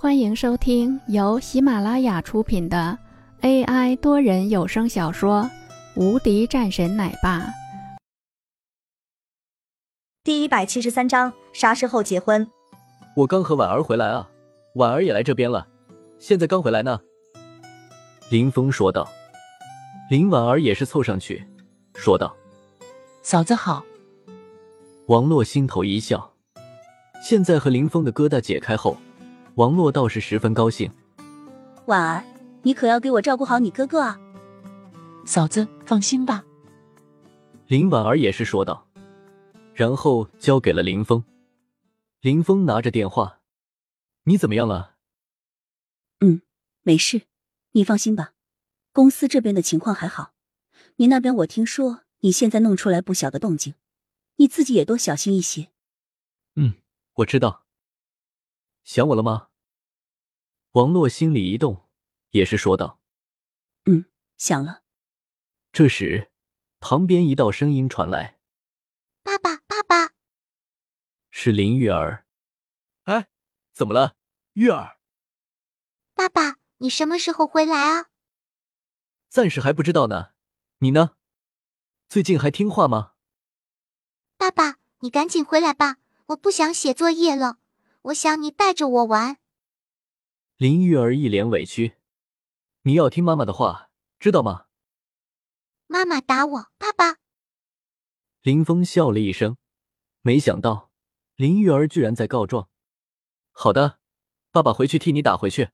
欢迎收听由喜马拉雅出品的 AI 多人有声小说《无敌战神奶爸》第一百七十三章：啥时候结婚？我刚和婉儿回来啊，婉儿也来这边了，现在刚回来呢。林峰说道。林婉儿也是凑上去，说道：“嫂子好。”王洛心头一笑，现在和林峰的疙瘩解开后。王洛倒是十分高兴，婉儿，你可要给我照顾好你哥哥啊！嫂子放心吧。林婉儿也是说道，然后交给了林峰。林峰拿着电话：“你怎么样了？”“嗯，没事，你放心吧。公司这边的情况还好，你那边我听说你现在弄出来不小的动静，你自己也多小心一些。”“嗯，我知道。”“想我了吗？”王洛心里一动，也是说道：“嗯，想了。”这时，旁边一道声音传来：“爸爸，爸爸！”是林玉儿。哎，怎么了，玉儿？爸爸，你什么时候回来啊？暂时还不知道呢。你呢？最近还听话吗？爸爸，你赶紧回来吧，我不想写作业了，我想你带着我玩。林玉儿一脸委屈：“你要听妈妈的话，知道吗？”妈妈打我，爸爸。林峰笑了一声，没想到林玉儿居然在告状。好的，爸爸回去替你打回去。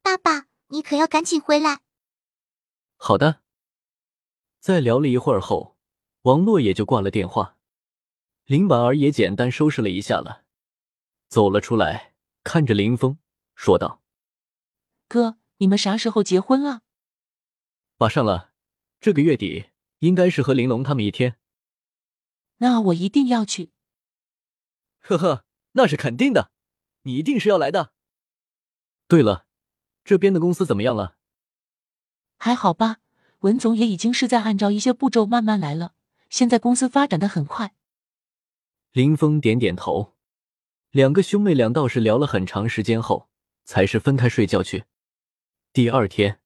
爸爸，你可要赶紧回来。好的。在聊了一会儿后，王洛也就挂了电话。林婉儿也简单收拾了一下了，走了出来，看着林峰。说道：“哥，你们啥时候结婚啊？”“马上了，这个月底应该是和玲珑他们一天。”“那我一定要去。”“呵呵，那是肯定的，你一定是要来的。”“对了，这边的公司怎么样了？”“还好吧，文总也已经是在按照一些步骤慢慢来了。现在公司发展的很快。”林峰点点头。两个兄妹俩倒是聊了很长时间后。才是分开睡觉去。第二天，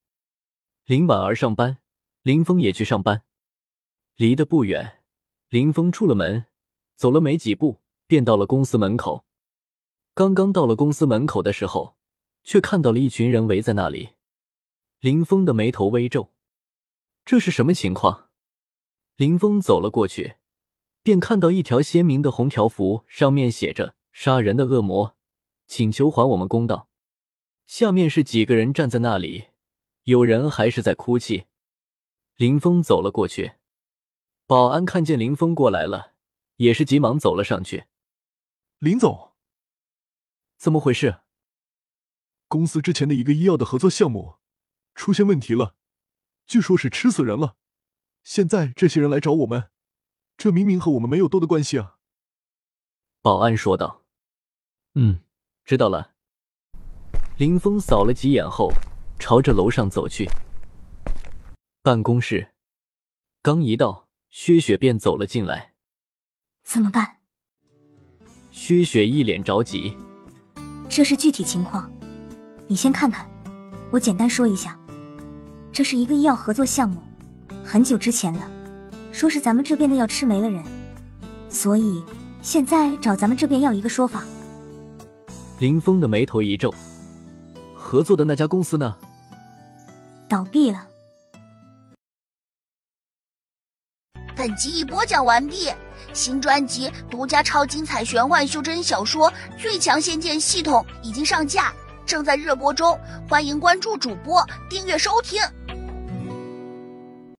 林婉儿上班，林峰也去上班。离得不远，林峰出了门，走了没几步，便到了公司门口。刚刚到了公司门口的时候，却看到了一群人围在那里。林峰的眉头微皱，这是什么情况？林峰走了过去，便看到一条鲜明的红条幅，上面写着“杀人的恶魔，请求还我们公道”。下面是几个人站在那里，有人还是在哭泣。林峰走了过去，保安看见林峰过来了，也是急忙走了上去。林总，怎么回事？公司之前的一个医药的合作项目出现问题了，据说是吃死人了。现在这些人来找我们，这明明和我们没有多的关系啊！保安说道。嗯，知道了。林峰扫了几眼后，朝着楼上走去。办公室刚一到，薛雪便走了进来。怎么办？薛雪一脸着急。这是具体情况，你先看看。我简单说一下，这是一个医药合作项目，很久之前了，说是咱们这边的药吃没了人，所以现在找咱们这边要一个说法。林峰的眉头一皱。合作的那家公司呢？倒闭了。本集已播讲完毕，新专辑独家超精彩玄幻修真小说《最强仙剑系统》已经上架，正在热播中，欢迎关注主播，订阅收听。